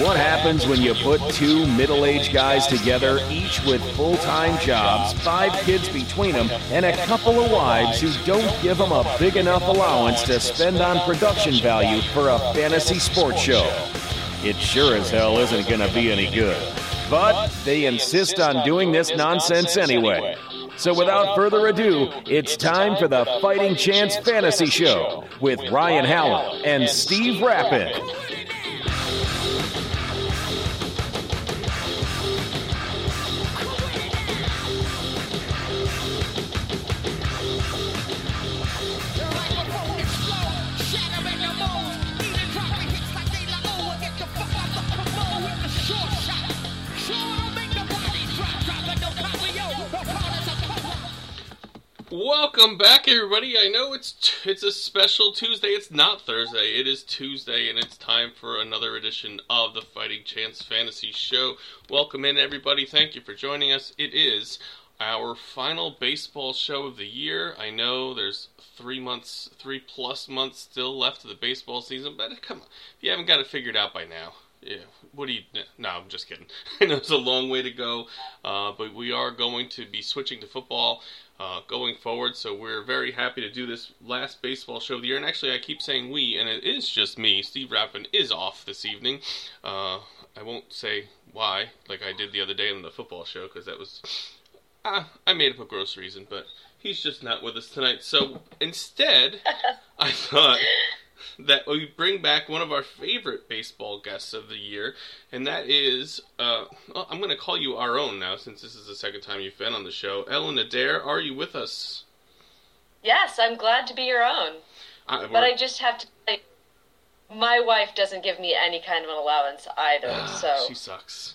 What happens when you put two middle aged guys together, each with full time jobs, five kids between them, and a couple of wives who don't give them a big enough allowance to spend on production value for a fantasy sports show? It sure as hell isn't going to be any good. But they insist on doing this nonsense anyway. So without further ado, it's time for the Fighting Chance Fantasy Show with Ryan Howell and Steve Rappin. Welcome back, everybody. I know it's it's a special Tuesday. It's not Thursday. It is Tuesday, and it's time for another edition of the Fighting Chance Fantasy Show. Welcome in, everybody. Thank you for joining us. It is our final baseball show of the year. I know there's three months, three plus months still left of the baseball season, but come on, if you haven't got it figured out by now, yeah, what do you? No, I'm just kidding. I know it's a long way to go, uh, but we are going to be switching to football uh, going forward. So we're very happy to do this last baseball show of the year. And actually, I keep saying we, and it is just me. Steve Rappin is off this evening. Uh, I won't say why, like I did the other day on the football show, because that was. Uh, I made up a gross reason, but he's just not with us tonight. So instead, I thought that we bring back one of our favorite baseball guests of the year, and that is, uh, well, I'm going to call you our own now since this is the second time you've been on the show. Ellen Adair, are you with us? Yes, I'm glad to be your own. Uh, but I just have to say, my wife doesn't give me any kind of an allowance either, ah, so. She sucks.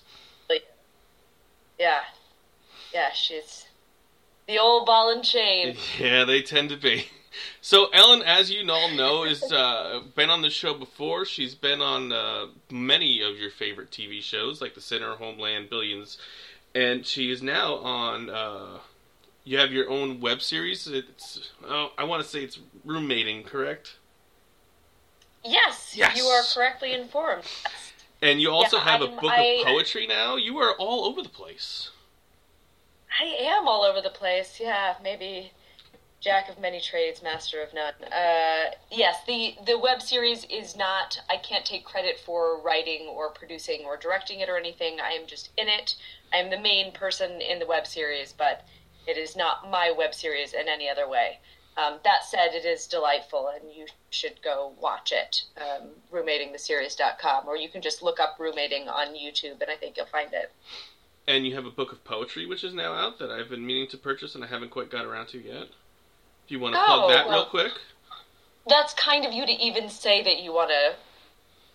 Yeah. Yeah, she's the old ball and chain. Yeah, they tend to be. So Ellen, as you all know, has uh, been on the show before. She's been on uh, many of your favorite TV shows, like The Sinner, Homeland, Billions, and she is now on. Uh, you have your own web series. It's oh, I want to say it's roommating, correct? Yes, yes, you are correctly informed. And you also yeah, have I'm, a book I, of poetry now. You are all over the place. I am all over the place. Yeah, maybe Jack of many trades, master of none. Uh, yes, the the web series is not. I can't take credit for writing or producing or directing it or anything. I am just in it. I am the main person in the web series, but it is not my web series in any other way. Um, that said, it is delightful, and you should go watch it. Um, roommatingtheseries.com, or you can just look up roommating on YouTube, and I think you'll find it. And you have a book of poetry, which is now out that I've been meaning to purchase, and I haven't quite got around to yet. Do you want to oh, plug that well, real quick? That's kind of you to even say that you want to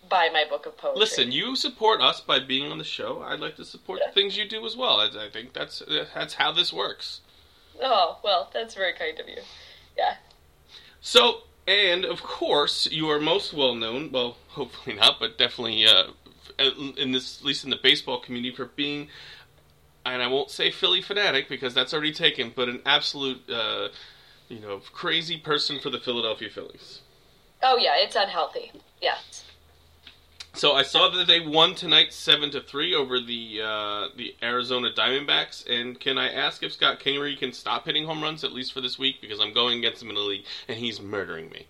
buy my book of poetry. Listen, you support us by being on the show. I'd like to support yeah. the things you do as well. I, I think that's that's how this works. Oh well, that's very kind of you. Yeah. So, and of course, you are most well known. Well, hopefully not, but definitely uh, in this, at least in the baseball community, for being, and I won't say Philly fanatic because that's already taken, but an absolute. Uh, you know, crazy person for the Philadelphia Phillies. Oh yeah, it's unhealthy. Yes. So I saw that they won tonight seven to three over the uh, the Arizona Diamondbacks. And can I ask if Scott Kingery can stop hitting home runs at least for this week because I'm going against him in the league and he's murdering me.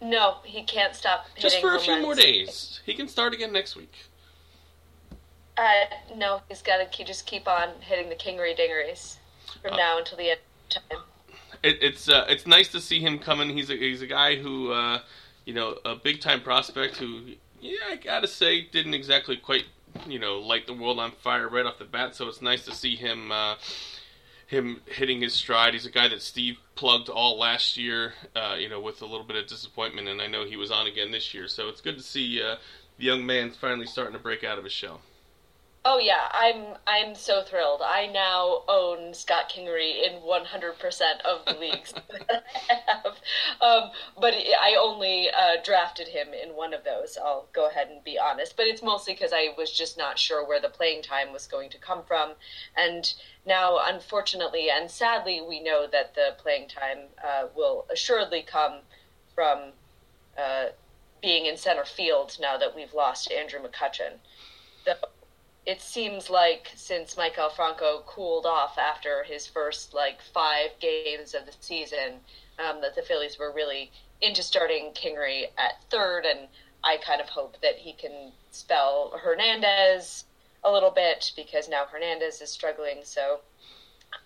No, he can't stop. Just for a few runs. more days. He can start again next week. Uh, no, he's got to just keep on hitting the Kingery dingeries from uh, now until the end of time it, it's uh, it's nice to see him coming. He's a he's a guy who uh, you know a big time prospect who yeah I gotta say didn't exactly quite you know light the world on fire right off the bat. So it's nice to see him uh, him hitting his stride. He's a guy that Steve plugged all last year, uh, you know, with a little bit of disappointment, and I know he was on again this year. So it's good to see uh, the young man finally starting to break out of his shell. Oh yeah, I'm I'm so thrilled. I now own Scott Kingery in 100% of the leagues that I have. Um, but I only uh, drafted him in one of those. I'll go ahead and be honest. But it's mostly because I was just not sure where the playing time was going to come from. And now, unfortunately and sadly, we know that the playing time uh, will assuredly come from uh, being in center field now that we've lost Andrew McCutchen. So it seems like since Maikel Franco cooled off after his first like five games of the season, um, that the Phillies were really into starting Kingery at third, and I kind of hope that he can spell Hernandez a little bit because now Hernandez is struggling. So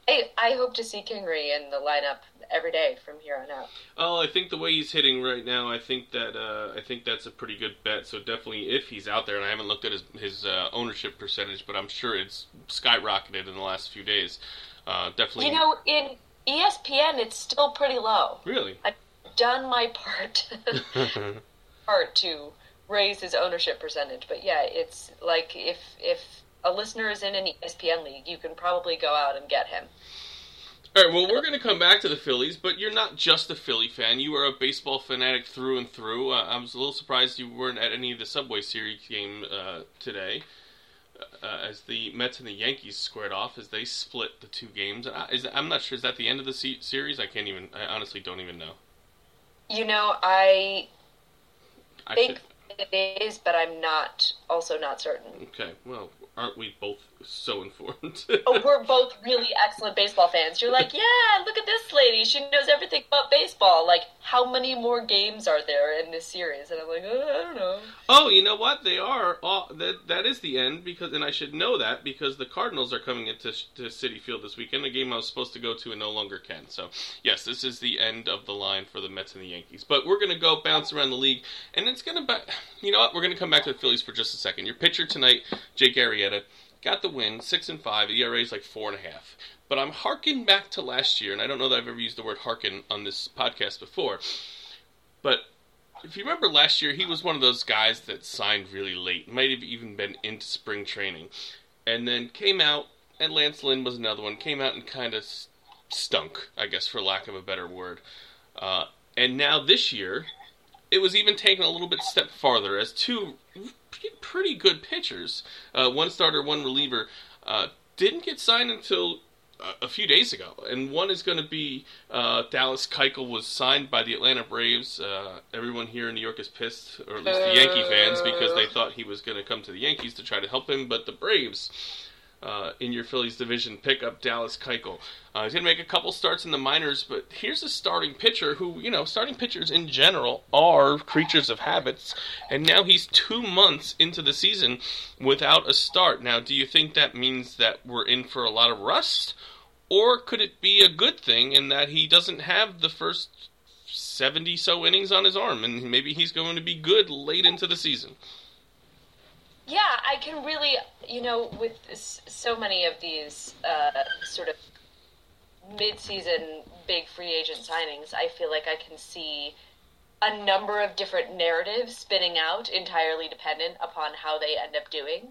I, I hope to see Kingery in the lineup every day from here on out. Oh, I think the way he's hitting right now, I think that uh, I think that's a pretty good bet. So definitely, if he's out there, and I haven't looked at his his uh, ownership percentage, but I'm sure it's skyrocketed in the last few days. Uh, definitely, You know, in ESPN, it's still pretty low. really. I've done my part part to raise his ownership percentage, but yeah, it's like if if a listener is in an ESPN league, you can probably go out and get him. All right, well, we're going to come back to the Phillies, but you're not just a Philly fan. You are a baseball fanatic through and through. Uh, I was a little surprised you weren't at any of the Subway Series game uh, today, uh, as the Mets and the Yankees squared off as they split the two games. Uh, is I'm not sure. Is that the end of the se- series? I can't even. I honestly don't even know. You know, I I think should- it is, but I'm not also not certain. okay, well, aren't we both so informed? Oh, we're both really excellent baseball fans. You're like, yeah, look at this lady. She knows everything about baseball. Like, how many more games are there in this series? And I'm like, oh, I don't know. Oh, you know what? They are. All, that that is the end because, and I should know that because the Cardinals are coming into to Citi Field this weekend, a game I was supposed to go to and no longer can. So, yes, this is the end of the line for the Mets and the Yankees. But we're gonna go bounce around the league, and it's gonna. Ba- you know what? We're gonna come back to the Phillies for just a second. Your pitcher tonight, Jake Arrieta, got the win, six and five. The ERA is like four and a half. But I'm harking back to last year, and I don't know that I've ever used the word harken on this podcast before. But if you remember last year, he was one of those guys that signed really late, might have even been into spring training, and then came out. And Lance Lynn was another one. Came out and kind of stunk, I guess, for lack of a better word. Uh, and now this year, it was even taken a little bit step farther as two pretty good pitchers, uh, one starter, one reliever, uh, didn't get signed until uh, a few days ago, and one is going to be uh, Dallas Keuchel was signed by the Atlanta Braves. Uh, everyone here in New York is pissed, or at least the Yankee fans, because they thought he was going to come to the Yankees to try to help him, but the Braves. Uh, in your Phillies division, pick up Dallas Keuchel. Uh, he's going to make a couple starts in the minors, but here's a starting pitcher who, you know, starting pitchers in general are creatures of habits, and now he's two months into the season without a start. Now, do you think that means that we're in for a lot of rust, or could it be a good thing in that he doesn't have the first 70 so innings on his arm, and maybe he's going to be good late into the season? Yeah, I can really, you know, with so many of these uh, sort of mid-season big free agent signings, I feel like I can see a number of different narratives spinning out, entirely dependent upon how they end up doing.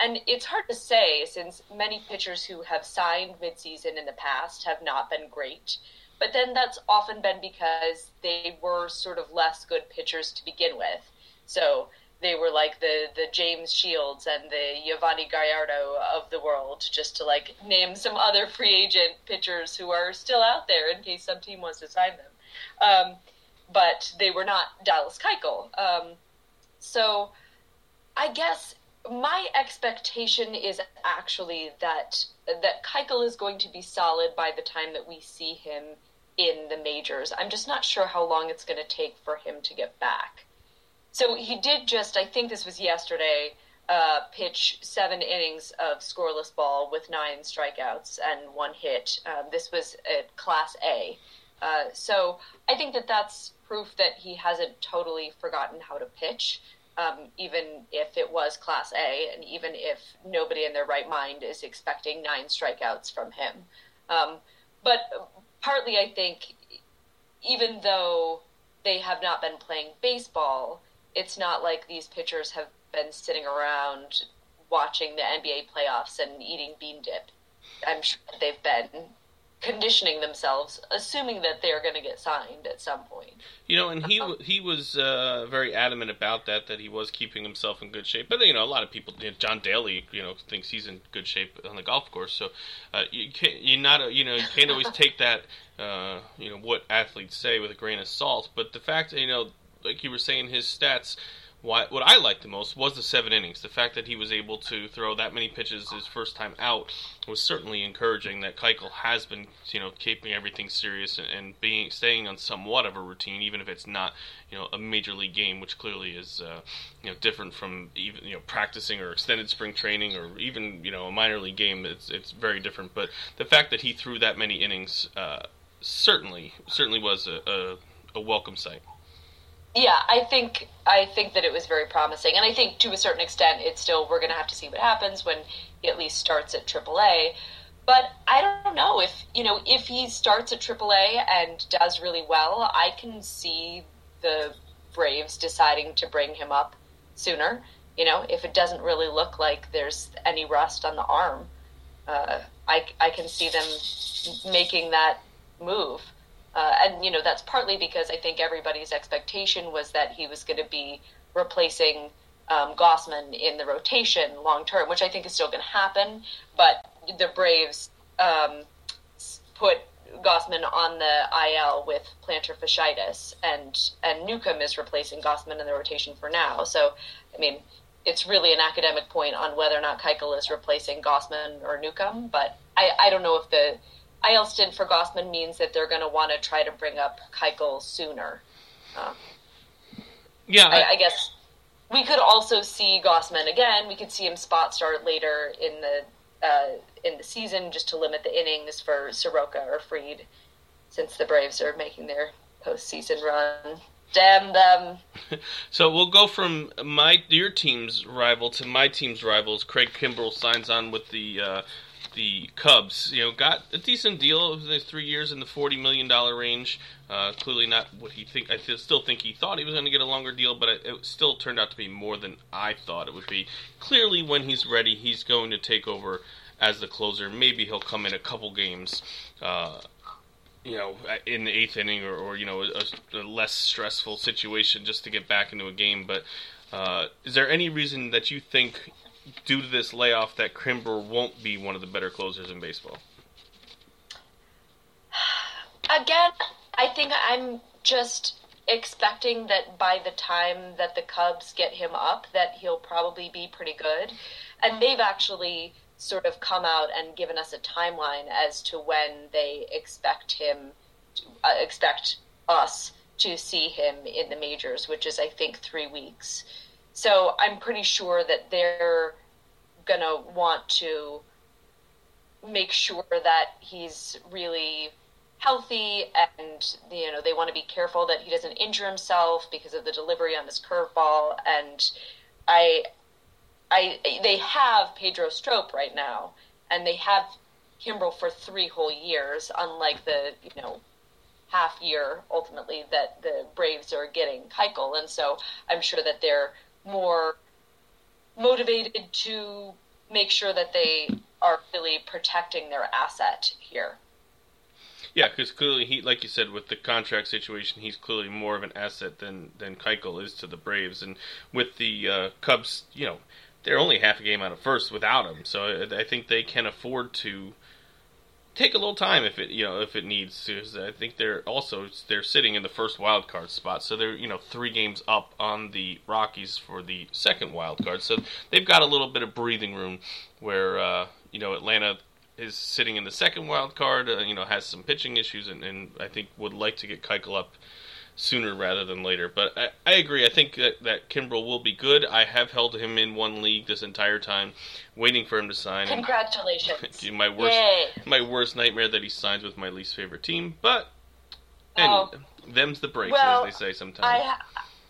And it's hard to say since many pitchers who have signed midseason in the past have not been great. But then that's often been because they were sort of less good pitchers to begin with. So they were like the, the James Shields and the Yovani Gallardo of the world, just to like name some other free agent pitchers who are still out there in case some team wants to sign them. Um, but they were not Dallas Keuchel. Um, so I guess my expectation is actually that that Keuchel is going to be solid by the time that we see him in the majors. I'm just not sure how long it's going to take for him to get back. So he did just, I think this was yesterday, uh, pitch seven innings of scoreless ball with nine strikeouts and one hit. Um, this was at Class A. Uh, so I think that that's proof that he hasn't totally forgotten how to pitch, um, even if it was Class A, and even if nobody in their right mind is expecting nine strikeouts from him. Um, but partly, I think, even though they have not been playing baseball, it's not like these pitchers have been sitting around watching the NBA playoffs and eating bean dip. I'm sure they've been conditioning themselves, assuming that they're going to get signed at some point. You know, and he he was uh, very adamant about that. That he was keeping himself in good shape. But you know, a lot of people, you know, John Daly, you know, thinks he's in good shape on the golf course. So uh, you can't, you not, you know, you can't always take that, uh, you know, what athletes say with a grain of salt. But the fact, you know, like you were saying, his stats what what I liked the most was the seven innings. The fact that he was able to throw that many pitches his first time out was certainly encouraging. That Keuchel has been, you know, keeping everything serious and, and being staying on somewhat of a routine, even if it's not, you know, a major league game, which clearly is, uh, you know, different from even you know practicing or extended spring training or even you know a minor league game. It's it's very different. But the fact that he threw that many innings uh, certainly certainly was a, a, a welcome sight. Yeah, I think I think that it was very promising, and I think to a certain extent, it's still we're going to have to see what happens when he at least starts at AAA. But I don't know if you know if he starts at AAA and does really well, I can see the Braves deciding to bring him up sooner. You know, if it doesn't really look like there's any rust on the arm, uh, I I can see them making that move. Uh, and you know that's partly because I think everybody's expectation was that he was going to be replacing um, Gausman in the rotation long term, which I think is still going to happen. But the Braves um, put Gausman on the IL with plantar fasciitis, and and Newcomb is replacing Gausman in the rotation for now. So, I mean, it's really an academic point on whether or not Keuchel is replacing Gausman or Newcomb, but I, I don't know if the Stint for Gausman means that they're going to want to try to bring up Keuchel sooner. Uh, yeah, I, I, guess we could also see Gausman again. We could see him spot start later in the uh, in the season just to limit the innings for Soroka or Fried, since the Braves are making their postseason run. Damn them! so we'll go from my your team's rival to my team's rivals. Craig Kimbrel signs on with the. Uh, the Cubs, you know, got a decent deal of the three years in the forty million dollar range. Uh, clearly not what he think. I still think he thought he was going to get a longer deal, but it, it, still turned out to be more than I thought it would be. Clearly, when he's ready, he's going to take over as the closer. Maybe he'll come in a couple games. Uh, you know, in the eighth inning, or, or you know, a, a, less stressful situation just to get back into a game. But uh, is there any reason that you think due to this layoff that Kimbrel won't be one of the better closers in baseball? Again, I think I'm just expecting that by the time that the Cubs get him up that he'll probably be pretty good. And they've actually sort of come out and given us a timeline as to when they expect him to, uh, expect us to see him in the majors, which is I think 3 weeks. So I'm pretty sure that they're going to want to make sure that he's really healthy and you know they want to be careful that he doesn't injure himself because of the delivery on this curveball. And I I they have Pedro Strop right now and they have Kimbrel for 3 whole years unlike the you know half year ultimately that the Braves are getting Keuchel. And so I'm sure that they're more motivated to make sure that they are really protecting their asset here. Yeah, because clearly he, like you said, with the contract situation, he's clearly more of an asset than than Keuchel is to the Braves, and with the uh, Cubs, you know, they're only half a game out of first without him, so I think they can afford to take a little time if it you know if it needs to. I think they're also they're sitting in the first wild card spot, so they're you know three games up on the Rockies for the second wild card. So they've got a little bit of breathing room where uh, you know Atlanta is sitting in the second wild card. Uh, you know has some pitching issues, and, and I think would like to get Keuchel up sooner rather than later. But I, I agree. I think that, that Kimbrel will be good. I have held him in one league this entire time, waiting for him to sign. Congratulations! my worst, Yay. my worst nightmare that he signs with my least favorite team. But and oh. them's the breaks, well, as they say sometimes. I,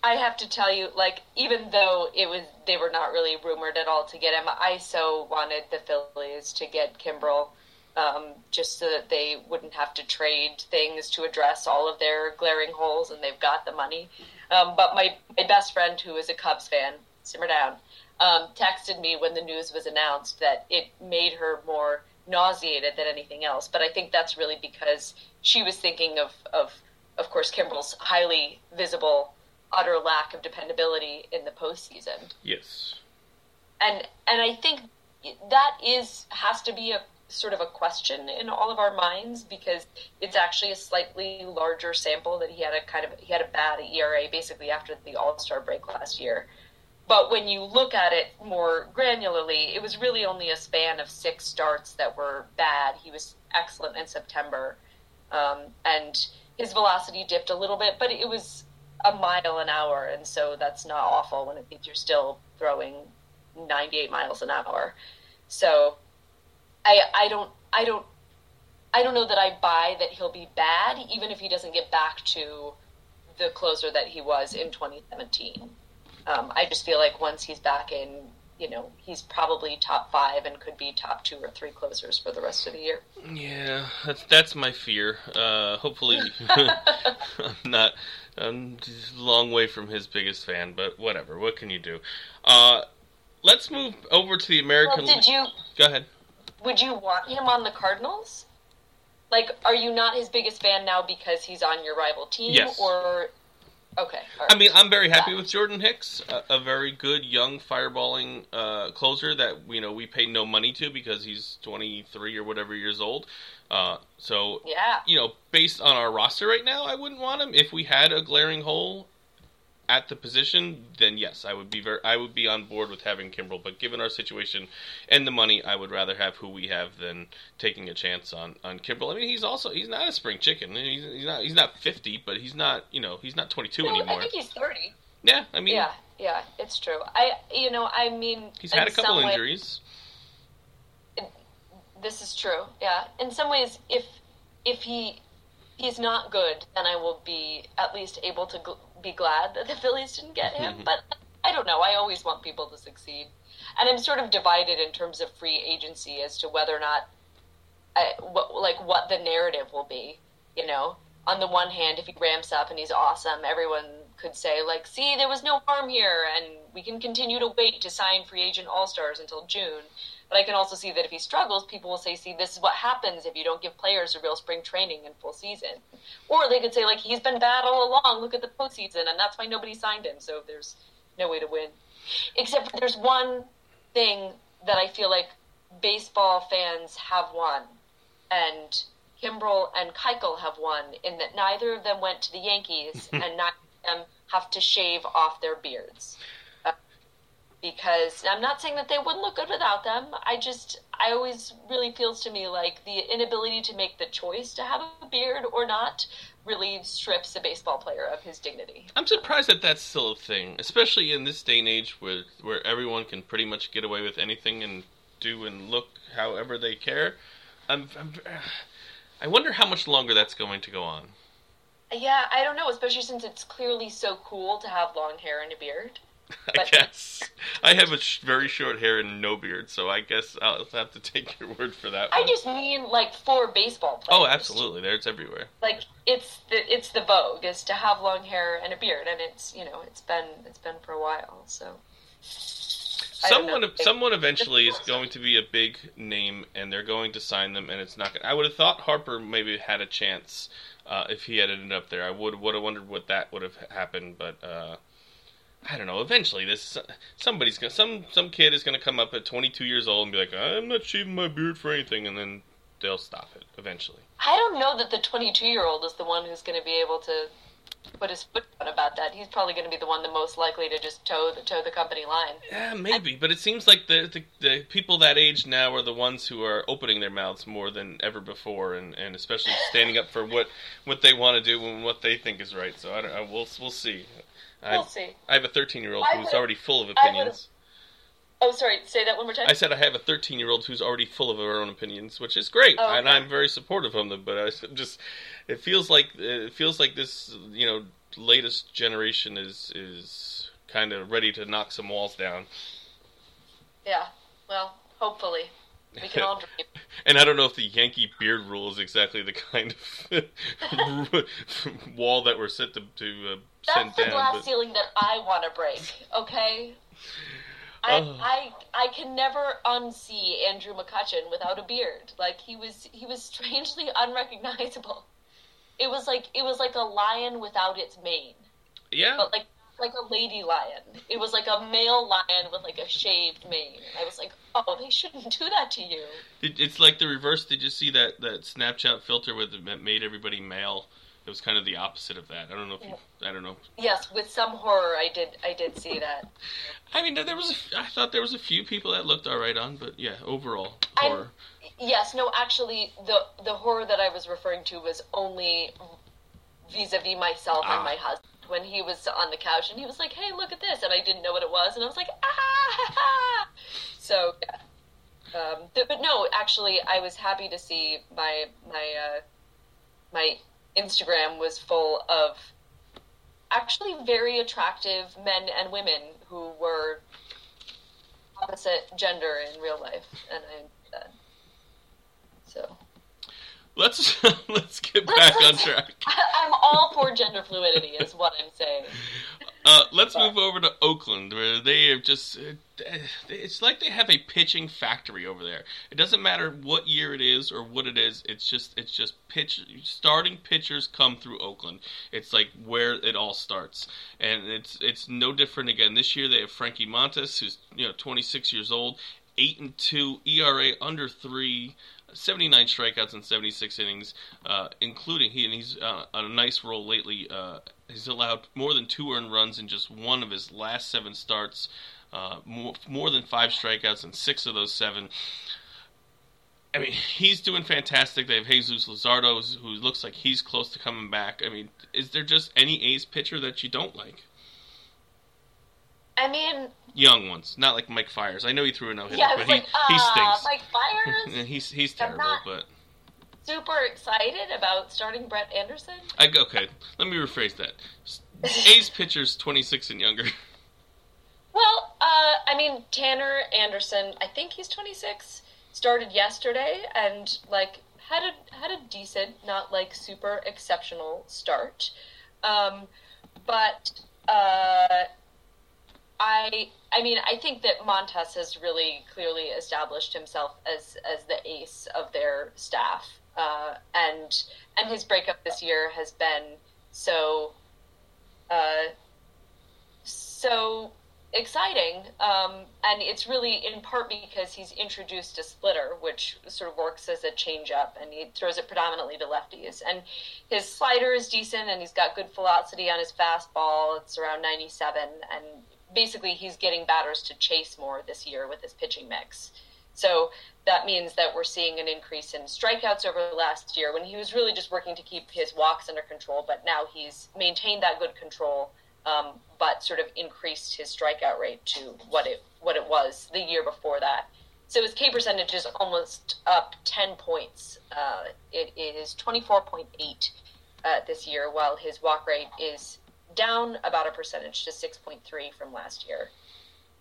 I have to tell you, like, even though it was they were not really rumored at all to get him, I so wanted the Phillies to get Kimbrel um, just so that they wouldn't have to trade things to address all of their glaring holes, and they've got the money. Um, but my, my best friend, who is a Cubs fan, simmer down, um, texted me when the news was announced that it made her more nauseated than anything else. But I think that's really because she was thinking of, of, of course, Kimbrel's highly visible, utter lack of dependability in the postseason. Yes. And and I think that is has to be a sort of a question in all of our minds because it's actually a slightly larger sample that he had a kind of he had a bad ERA basically after the All Star break last year. But when you look at it more granularly, it was really only a span of six starts that were bad. He was excellent in September, um, and his velocity dipped a little bit, but it was a mile an hour, and so that's not awful when it means you're still throwing 98 miles an hour. So I I don't I don't I don't know that I buy that he'll be bad even if he doesn't get back to the closer that he was in 2017. Um, I just feel like once he's back in, you know, he's probably top five and could be top two or three closers for the rest of the year. Yeah, that's that's my fear. Uh, hopefully, I'm not. I'm a long way from his biggest fan, but whatever. What can you do? Uh, let's move over to the American. Well, did you? Go ahead. Would you want him on the Cardinals? Like, are you not his biggest fan now because he's on your rival team? Yes. Or okay. I mean, I'm very happy with Jordan Hicks, a, a very good young fireballing uh, closer that you know we pay no money to because he's 23 or whatever years old. Uh, so yeah, you know, based on our roster right now, I wouldn't want him. If we had a glaring hole at the position, then yes, I would be very, I would be on board with having Kimbrel. But given our situation and the money, I would rather have who we have than taking a chance on on Kimbrel. I mean, he's also he's not a spring chicken. He's, he's not he's not fifty, but he's not you know he's not twenty two no, anymore. I think he's thirty. Yeah, I mean, yeah, yeah, it's true. I you know I mean he's had a couple way, injuries. this is true. Yeah, in some ways, if if he he's not good, then I will be at least able to gl- be glad that the Phillies didn't get him. but I don't know. I always want people to succeed, and I'm sort of divided in terms of free agency as to whether or not, I, what, like what the narrative will be. You know, on the one hand, if he ramps up and he's awesome, everyone could say like, "See, there was no harm here," and we can continue to wait to sign free agent all stars until June. But I can also see that if he struggles, people will say, see, this is what happens if you don't give players a real spring training and full season. Or they could say, like, he's been bad all along. Look at the postseason, and that's why nobody signed him. So there's no way to win. Except for there's one thing that I feel like baseball fans have won, and Kimbrel and Keuchel have won, in that neither of them went to the Yankees, and neither of them have to shave off their beards uh, because I'm not saying that they wouldn't look good without them. I just, I always really feels to me like the inability to make the choice to have a beard or not really strips a baseball player of his dignity. I'm surprised that that's still a thing, especially in this day and age where where everyone can pretty much get away with anything and do and look however they care. I'm, I'm I wonder how much longer that's going to go on. Yeah, I don't know, especially since it's clearly so cool to have long hair and a beard. I guess I have a sh- very short hair and no beard, so I guess I'll have to take your word for that. I just mean like for baseball players. Oh, absolutely, there it's everywhere. Like it's the it's the vogue is to have long hair and a beard, and it's you know it's been it's been for a while. So someone someone eventually is going to be a big name, and they're going to sign them, and it's not. Gonna, I would have thought Harper maybe had a chance uh, if he had ended up there. I would would have wondered what that would have happened, but. Uh, I don't know. Eventually, this somebody's gonna some some kid is gonna come up at 22 years old and be like, "I'm not shaving my beard for anything," and then they'll stop it eventually. I don't know that the 22 year old is the one who's going to be able to put his foot down about that. He's probably going to be the one the most likely to just toe the toe the company line. Yeah, maybe, but it seems like the, the the people that age now are the ones who are opening their mouths more than ever before, and, and especially standing up for what what they want to do and what they think is right. So I don't. I, we'll we'll see. We'll I've, see. I have a 13 year old who's already full of opinions. Oh, sorry. Say that one more time. I said I have a 13 year old who's already full of her own opinions, which is great, oh, okay. and I'm very supportive of them. But I just, it feels like it feels like this, you know, latest generation is is kind of ready to knock some walls down. Yeah. Well, hopefully. We can all dream. and I don't know if the Yankee beard rule is exactly the kind of wall that we're set to, to uh, That's the down, glass but... ceiling that I want to break. Okay. I, oh. I I can never unsee Andrew McCutchen without a beard. Like he was he was strangely unrecognizable. It was like it was like a lion without its mane. Yeah. But like like a lady lion. It was like a male lion with like a shaved mane. I was like, oh, they shouldn't do that to you. It's like the reverse. Did you see that that Snapchat filter with that made everybody male? It was kind of the opposite of that. I don't know if you, I don't know. Yes, with some horror, I did. I did see that. I mean, there was. A, I thought there was a few people that looked all right on, but yeah, overall horror. I'm, yes, no, actually, the the horror that I was referring to was only vis-a-vis myself ah. and my husband when he was on the couch and he was like, "Hey, look at this," and I didn't know what it was, and I was like, "Ah!" So, yeah. Um, but no, actually, I was happy to see my my uh, my Instagram was full of actually very attractive men and women who were opposite gender in real life, and I uh, so. Let's let's get back on track. I'm all for gender fluidity, is what I'm saying. Uh, let's move over to Oakland, where they have just. Uh, it's like they have a pitching factory over there. It doesn't matter what year it is or what it is. It's just it's just pitch starting pitchers come through Oakland. It's like where it all starts, and it's it's no different again. This year they have Frankie Montas, who's you know 26 years old, eight and two ERA under three. 79 strikeouts in 76 innings, uh, including he and he's uh, on a nice roll lately. Uh, he's allowed more than two earned runs in just one of his last seven starts. Uh, more, more than five strikeouts in six of those seven. I mean, he's doing fantastic. They have Jesus Luzardo, who looks like he's close to coming back. I mean, is there just any A's pitcher that you don't like? I mean, young ones, not like Mike Fiers. I know he threw a no hitter, yeah, but he, uh, he stinks. Mike Fiers, he's he's terrible, but super excited about starting Brett Anderson. I okay. Let me rephrase that. A's pitchers twenty six and younger. Well, uh, I mean Tanner Anderson. I think he's twenty six. Started yesterday and like had a had a decent, not like super exceptional start. Um, but uh, I I mean I think that Montas has really clearly established himself as as the ace of their staff, uh, and and his breakup this year has been so uh, so exciting, um, and it's really in part because he's introduced a splitter, which sort of works as a changeup, and he throws it predominantly to lefties. And his slider is decent, and he's got good velocity on his fastball. It's around 97, and basically he's getting batters to chase more this year with his pitching mix. So that means that we're seeing an increase in strikeouts over last year when he was really just working to keep his walks under control, but now he's maintained that good control, um, but sort of increased his strikeout rate to what it what it was the year before that. So his K percentage is almost up 10 points. Uh, it is 24.8 uh, this year, while his walk rate is down about a percentage to 6.3 from last year.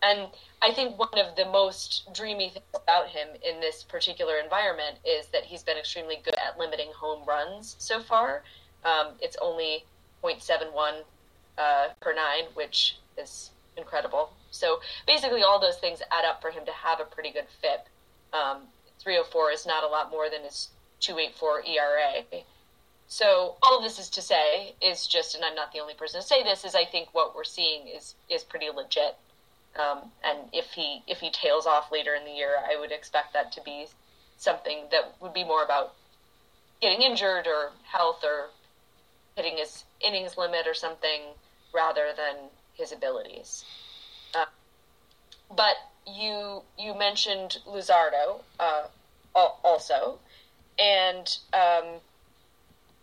And I think one of the most dreamy things about him in this particular environment is that he's been extremely good at limiting home runs so far. Um, it's only 0.71 uh, per nine, which is incredible. So basically, all those things add up for him to have a pretty good FIP. Um, 304 is not a lot more than his 284 ERA. So all of this is to say is just, and I'm not the only person to say this, is I think what we're seeing is is pretty legit. Um, and if he if he tails off later in the year, I would expect that to be something that would be more about getting injured or health or hitting his innings limit or something rather than his abilities. Uh, but you you mentioned Luzardo uh, also, and um,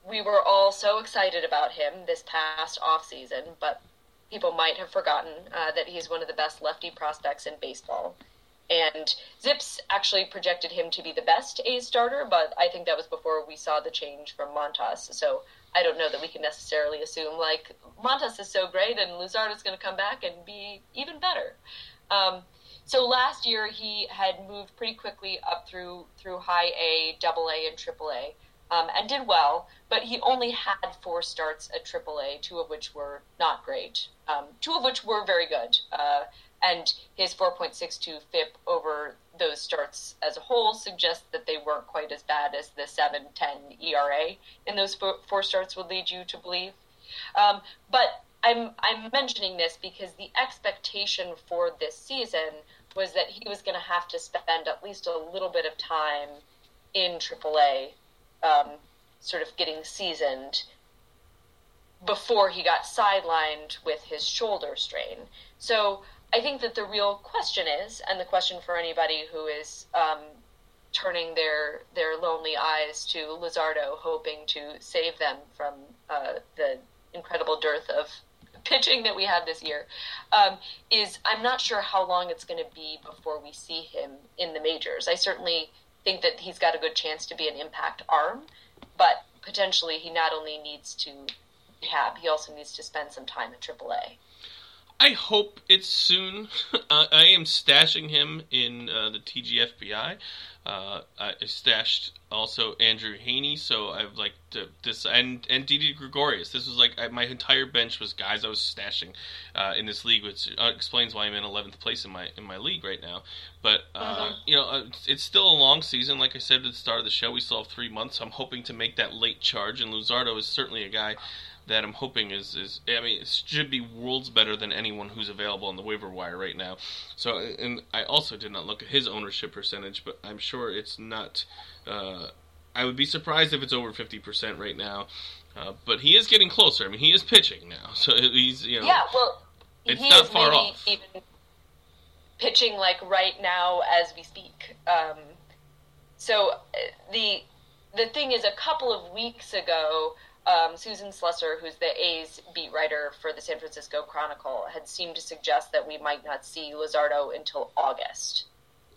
we were all so excited about him this past off season, but people might have forgotten uh, that he's one of the best lefty prospects in baseball. And ZiPS actually projected him to be the best A's starter, but I think that was before we saw the change from Montas. So I don't know that we can necessarily assume like Montas is so great and Luzardo is going to come back and be even better. Um, so last year he had moved pretty quickly up through through high A, double A, and triple A um, and did well, but he only had four starts at triple A, two of which were not great, um, two of which were very good. Uh, and his 4.62 FIP over those starts as a whole suggests that they weren't quite as bad as the 7.10 ERA in those four starts would lead you to believe. Um, but I'm I'm mentioning this because the expectation for this season was that he was going to have to spend at least a little bit of time in AAA, um, sort of getting seasoned before he got sidelined with his shoulder strain. So I think that the real question is, and the question for anybody who is um, turning their their lonely eyes to Luzardo, hoping to save them from uh, the incredible dearth of pitching that we have this year, um, is I'm not sure how long it's going to be before we see him in the majors. I certainly think that he's got a good chance to be an impact arm, but potentially he not only needs to rehab, he also needs to spend some time at AAA. I hope it's soon. uh, I am stashing him in uh, the TGFBI. Uh, I stashed also Andrew Heaney, so I've like to, this and and Didi Gregorius. This was like I, my entire bench was guys I was stashing uh, in this league, which uh, explains why I'm in 11th place in my in my league right now. But uh, uh-huh. you know, it's still a long season. Like I said at the start of the show, we still have three months. So I'm hoping to make that late charge, and Luzardo is certainly a guy that I'm hoping is is I mean it should be worlds better than anyone who's available on the waiver wire right now. So and I also did not look at his ownership percentage, but I'm sure it's not. Uh, I would be surprised if it's over fifty percent right now. Uh, but he is getting closer. I mean, he is pitching now, so he's you know. Yeah, well, it's not far off. Even pitching like right now as we speak. Um, so uh, the the thing is, a couple of weeks ago, um, Susan Slusser, who's the A's beat writer for the San Francisco Chronicle, had seemed to suggest that we might not see Luzardo until August.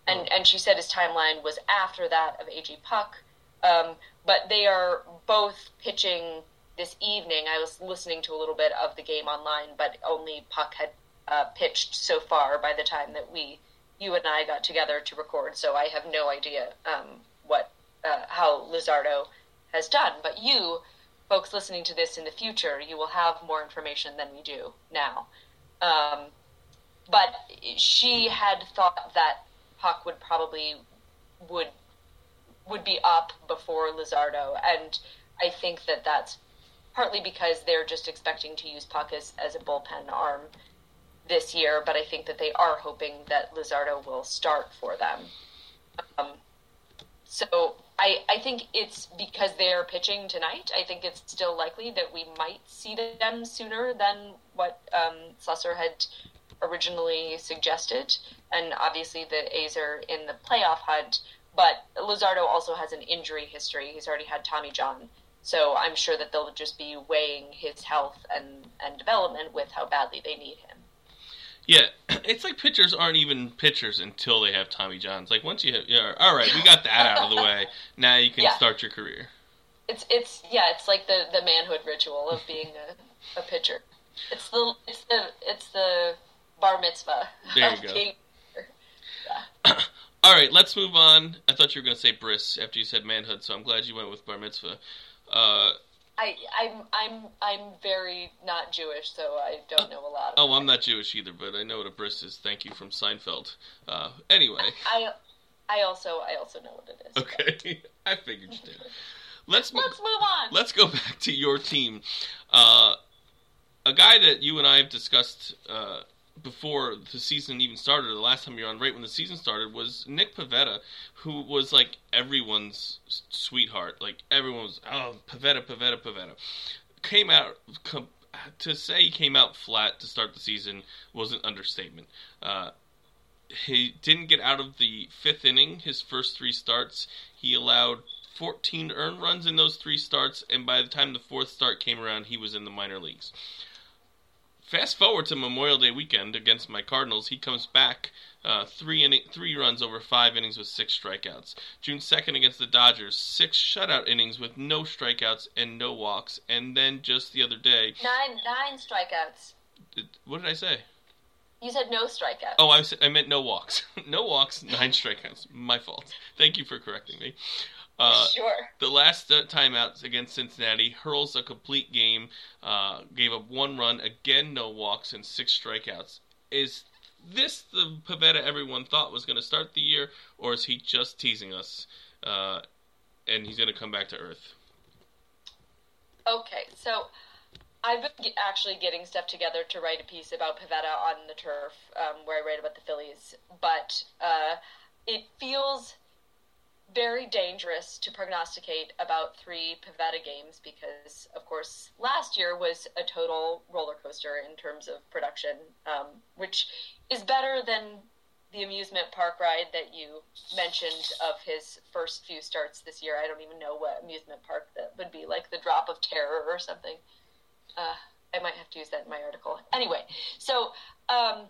And, oh. and she said his timeline was after that of A.J. Puk. Um, but they are both pitching this evening. I was listening to a little bit of the game online, but only Puk had uh, pitched so far by the time that we, you and I, got together to record. So I have no idea um, what uh, how Luzardo has done. But you folks listening to this in the future, you will have more information than we do now. Um, but she had thought that Puk would probably would would be up before Luzardo, and I think that that's partly because they're just expecting to use Puk as, as a bullpen arm this year. But I think that they are hoping that Luzardo will start for them. Um, so I, I think it's because they're pitching tonight. I think it's still likely that we might see them sooner than what um, had originally suggested. And obviously, the A's are in the playoff hunt. But Luzardo also has an injury history. He's already had Tommy John. So I'm sure that they'll just be weighing his health and, and development with how badly they need him. Yeah, it's like pitchers aren't even pitchers until they have Tommy Johns. Like once you have, yeah, all right, we got that out of the way. Now you can yeah. start your career. It's it's yeah, it's like the the manhood ritual of being a, a pitcher. It's the it's the it's the bar mitzvah. There you go. Yeah. all right, let's move on. I thought you were going to say bris after you said manhood, so I'm glad you went with bar mitzvah. Uh, I, I'm I'm I'm very not Jewish, so I don't know a lot. oh, I'm not Jewish either, but I know what a bris is. Thank you from Seinfeld. Uh, anyway, I I also I also know what it is. Okay, I figured you did. Let's move, let's move on. Let's go back to your team. Uh, a guy that you and I have discussed uh, before the season even started, the last time you were on, right when the season started, was Nick Pivetta, who was like everyone's sweetheart. Like everyone was, oh, Pivetta, Pivetta, Pivetta. Came out to say he came out flat to start the season was an understatement. Uh, he didn't get out of the fifth inning. His first three starts, he allowed 14 earned runs in those three starts, and by the time the fourth start came around, he was in the minor leagues. Fast forward to Memorial Day weekend against my Cardinals, he comes back uh, three inning, three runs over five innings with six strikeouts. June second against the Dodgers, six shutout innings with no strikeouts and no walks, and then just the other day, nine nine strikeouts. What did I say? You said no strikeouts. Oh, I, I meant no walks. no walks, nine strikeouts. My fault. Thank you for correcting me. Uh, sure. The last uh, timeout against Cincinnati hurls a complete game, uh, gave up one run, again no walks and six strikeouts. Is this the Pivetta everyone thought was going to start the year, or is he just teasing us, uh, and he's going to come back to earth? Okay, so I've been actually getting stuff together to write a piece about Pivetta on the turf, um, where I write about the Phillies. But uh, it feels very dangerous to prognosticate about three Pivetta games because, of course, last year was a total roller coaster in terms of production, um, which is better than the amusement park ride that you mentioned of his first few starts this year. I don't even know what amusement park that would be, like the drop of terror or something. Uh, I might have to use that in my article. Anyway, so um,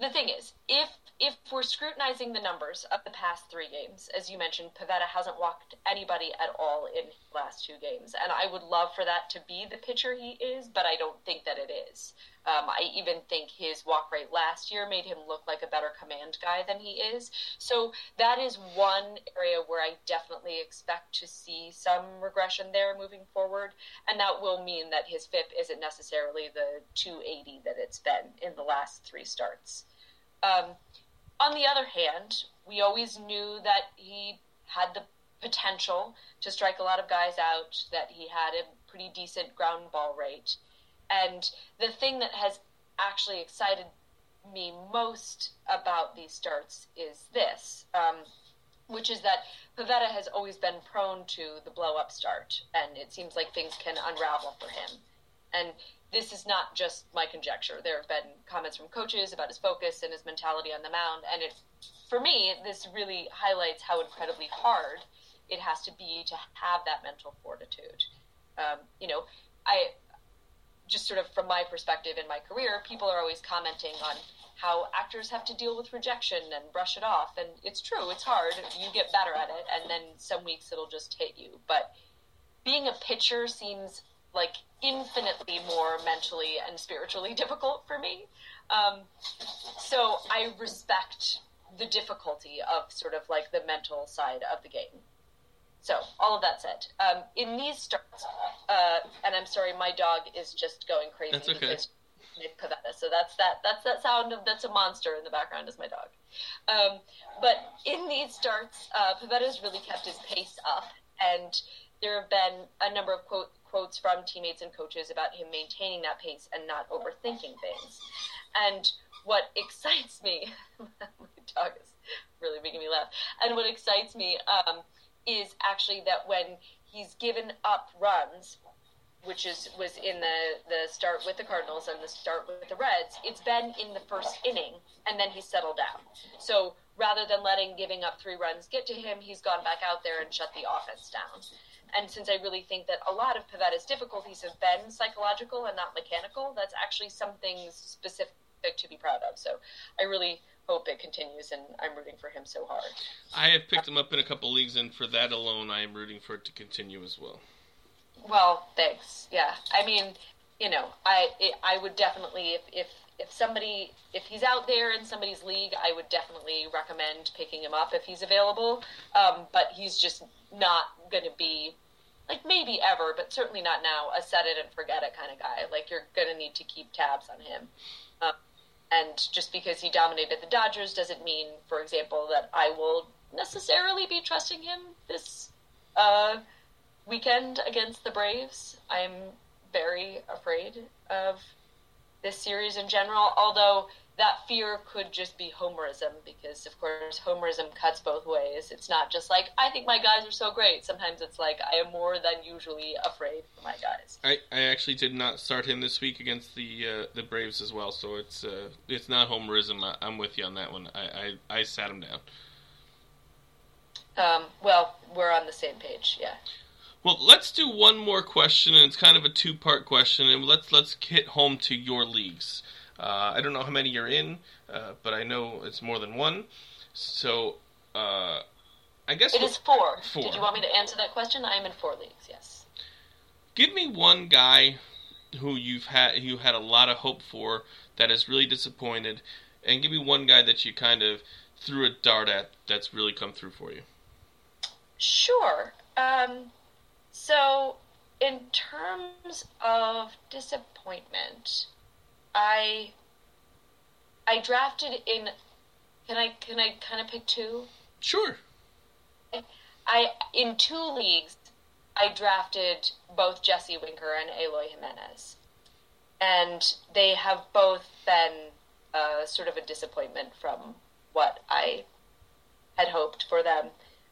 the thing is, if if we're scrutinizing the numbers of the past three games, as you mentioned, Pivetta hasn't walked anybody at all in the last two games, and I would love for that to be the pitcher he is, but I don't think that it is. Um, I even think his walk rate last year made him look like a better command guy than he is. So that is one area where I definitely expect to see some regression there moving forward, and that will mean that his FIP isn't necessarily the 280 that it's been in the last three starts. Um, on the other hand, we always knew that he had the potential to strike a lot of guys out, that he had a pretty decent ground ball rate. And the thing that has actually excited me most about these starts is this, um, which is that Pivetta has always been prone to the blow up start, and it seems like things can unravel for him. And this is not just my conjecture. There have been comments from coaches about his focus and his mentality on the mound, and it, for me, this really highlights how incredibly hard it has to be to have that mental fortitude. Um, you know, I just sort of from my perspective in my career, people are always commenting on how actors have to deal with rejection and brush it off, and it's true. It's hard. You get better at it, and then some weeks it'll just hit you. But being a pitcher seems like infinitely more mentally and spiritually difficult for me. Um, so I respect the difficulty of sort of like the mental side of the game. So all of that said, um, in these starts, uh, and I'm sorry, my dog is just going crazy. That's okay. So that's that. That's that sound of that's a monster in the background is my dog. Um, but in these starts, uh, Pivetta's really kept his pace up, and there have been a number of quote, quotes from teammates and coaches about him maintaining that pace and not overthinking things. And what excites me, my dog is really making me laugh. And what excites me um, is actually that when he's given up runs, which is was in the the start with the Cardinals and the start with the Reds, it's been in the first inning, and then he's settled down. So rather than letting giving up three runs get to him, he's gone back out there and shut the offense down. And since I really think that a lot of Pivetta's difficulties have been psychological and not mechanical, that's actually something specific to be proud of. So I really hope it continues, and I'm rooting for him so hard. I have picked him up in a couple leagues, and for that alone, I am rooting for it to continue as well. Well, thanks. Yeah, I mean, you know, I it, I would definitely if if if somebody if he's out there in somebody's league, I would definitely recommend picking him up if he's available. Um, but he's just not going to be like maybe ever, but certainly not now a set it and forget it kind of guy. Like you're going to need to keep tabs on him. Um, and just because he dominated the Dodgers doesn't mean, for example, that I will necessarily be trusting him this uh, weekend against the Braves. I'm very afraid of this series in general, although that fear could just be homerism because of course homerism cuts both ways. It's not just like i think my guys are so great. Sometimes it's like i am more than usually afraid for my guys. I, I actually did not start him this week against the uh, the braves as well so it's uh, it's not homerism. I, am with you on that one. I, I, I sat him down. Um, well we're on the same page yeah. Well, let's do one more question, and it's kind of a two-part question, and let's let's hit home to your leagues. Uh, I don't know how many you're in, uh, but I know it's more than one. So, uh, I guess it is four. four. Did you want me to answer that question? I am in four leagues. Yes. Give me one guy who you've had you had a lot of hope for that is really disappointed, and give me one guy that you kind of threw a dart at that's really come through for you. Sure. Um, so, in terms of disappointment, I I drafted in. Can I can I kind of pick two? Sure. I in two leagues, I drafted both Jesse Winker and Eloy Jimenez. and they have both been uh, sort of a disappointment from what I had hoped for them.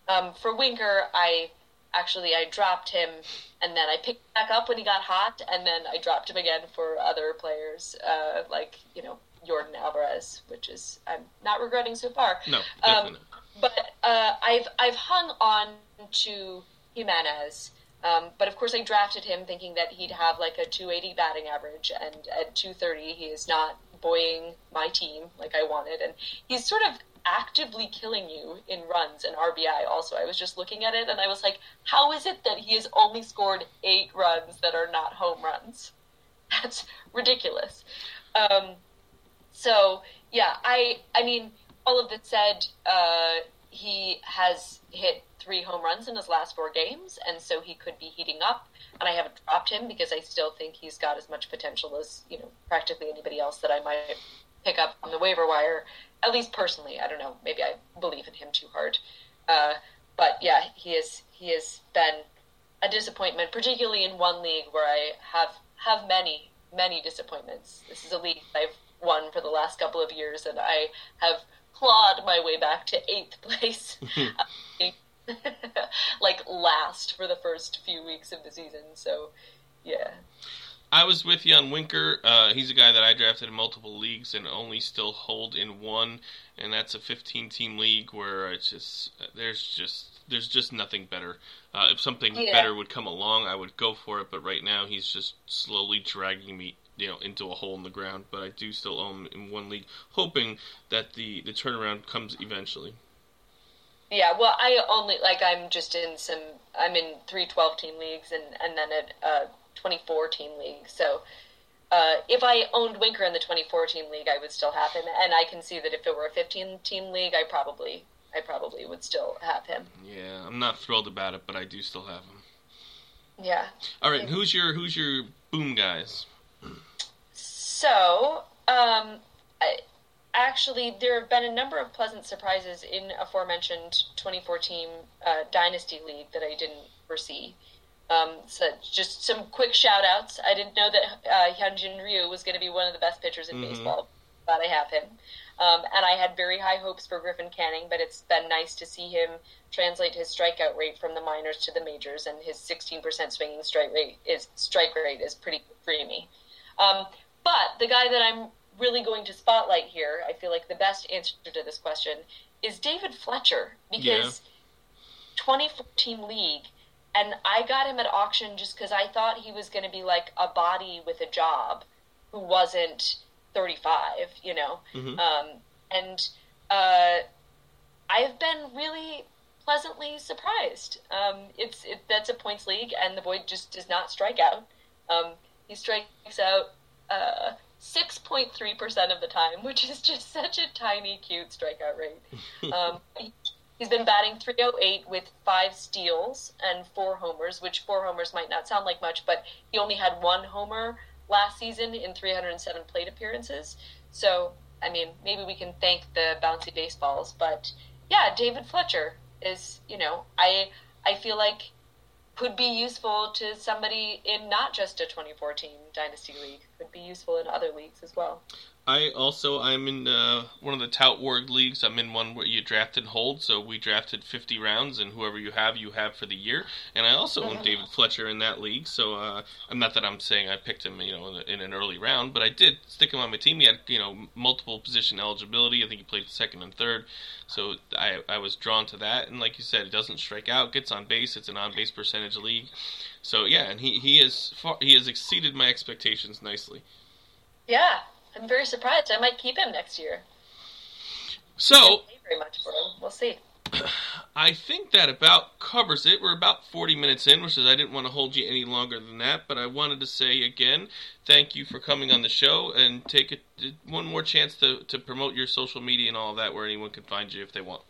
Um, for Winker, I actually I dropped him, and then I picked back up when he got hot, and then I dropped him again for other players, uh, like you know Yordan Alvarez, which is I'm not regretting so far. No, definitely. Um, but uh, I've I've hung on to Jimenez. Um, but of course, I drafted him thinking that he'd have like a 280 batting average, and at 230, he is not buoying my team like I wanted. And he's sort of actively killing you in runs and RBI. Also, I was just looking at it and I was like, how is it that he has only scored eight runs that are not home runs? That's ridiculous. Um, so yeah, I I mean, all of that said, uh, he has hit three home runs in his last four games, and so he could be heating up. And I haven't dropped him because I still think he's got as much potential as you know practically anybody else that I might pick up on the waiver wire. At least personally, I don't know. Maybe I believe in him too hard. Uh, but yeah, he is he has been a disappointment, particularly in one league where I have have many many disappointments. This is a league I've won for the last couple of years, and I have clawed my way back to eighth place, like last for the first few weeks of the season. So, yeah. I was with you on Winker. Uh, he's a guy that I drafted in multiple leagues and only still hold in one, and that's a 15-team league where it's just there's just there's just nothing better. Uh, if something yeah. better would come along, I would go for it. But right now, he's just slowly dragging me you know into a hole in the ground. But I do still own him in one league, hoping that the the turnaround comes eventually. Yeah, well, I only like I'm just in some. I'm in three 12 team leagues and and then a, a 24 team league. So uh, if I owned Winker in the 24 team league, I would still have him. And I can see that if it were a 15 team league, I probably I probably would still have him. Yeah, I'm not thrilled about it, but I do still have him. Yeah. All right, who's your who's your boom guys? So, um, I, actually, there have been a number of pleasant surprises in aforementioned 2014 uh, Dynasty League that I didn't foresee. Um, so just some quick shout outs. I didn't know that uh, Hyunjin Ryu was going to be one of the best pitchers in mm-hmm. baseball. Glad I have him. Um, and I had very high hopes for Griffin Canning, but it's been nice to see him translate his strikeout rate from the minors to the majors, and his 16% swinging strike rate is strike rate is pretty dreamy. Um, but the guy that I'm really going to spotlight here, I feel like the best answer to this question is David Fletcher because yeah. 2014 league, and I got him at auction just because I thought he was going to be like a body with a job who wasn't 35, you know. Mm-hmm. Um, and uh, I've been really pleasantly surprised. Um, it's it, that's a points league, and the boy just does not strike out. Um, he strikes out uh, 6.3% of the time, which is just such a tiny, cute strikeout rate. Um, he, has been batting 308 with five steals and four homers, which four homers might not sound like much, but he only had one homer last season in 307 plate appearances. So, I mean, maybe we can thank the bouncy baseballs, but yeah, David Fletcher is, you know, I I feel like could be useful to somebody in not just a 2014 Dynasty League. Could be useful in other leagues as well. I also I'm in uh, one of the Tout Wars leagues. I'm in one where you draft and hold. So we drafted 50 rounds, and whoever you have, you have for the year. And I also own David Fletcher in that league. So uh, I'm not that I'm saying I picked him, you know, in, an early round, but I did stick him on my team. He had you know multiple position eligibility. I think he played second and third. So I I was drawn to that. And like you said, he doesn't strike out, gets on base. It's an on base percentage league. So yeah, and he he is far, he has exceeded my expectations nicely. Yeah, I'm very surprised. I might keep him next year. So very much for him. We'll see. I think that about covers it. We're about 40 minutes in, which is I didn't want to hold you any longer than that, but I wanted to say again, thank you for coming on the show and take it one more chance to, to promote your social media and all of that where anyone can find you if they want.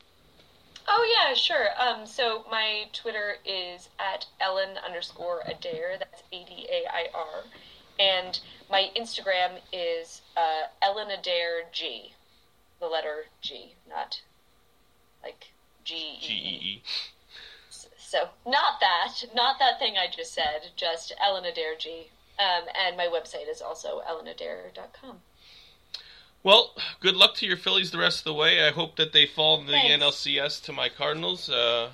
Oh yeah, sure. Um, so my Twitter is at Ellen underscore Adair. That's A D A I R, and my Instagram is uh, Ellen Adair G, the letter G, not like G E E. So not that, not that thing I just said. Just Ellen Adair G. Um, and my website is also ellenadair.com. Well, good luck to your Phillies the rest of the way. I hope that they fall in the Thanks. NLCS to my Cardinals. Uh,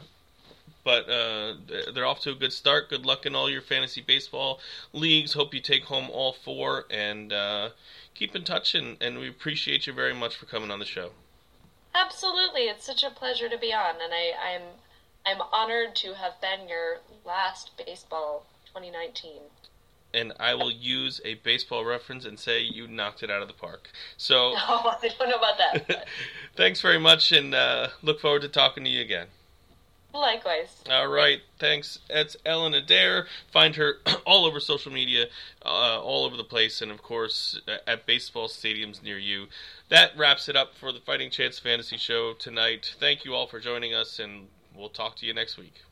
but uh, they're off to a good start. Good luck in all your fantasy baseball leagues. Hope you take home all four and uh, keep in touch. And, and we appreciate you very much for coming on the show. Absolutely, it's such a pleasure to be on, and I, I'm I'm honored to have been your last baseball 2019. And I will use a baseball reference and say you knocked it out of the park. So Oh, I don't know about that. thanks very much, and uh, look forward to talking to you again. Likewise. All right, thanks. That's Ellen Adair. Find her all over social media, uh, all over the place, and of course at baseball stadiums near you. That wraps it up for the Fighting Chance Fantasy Show tonight. Thank you all for joining us, and we'll talk to you next week.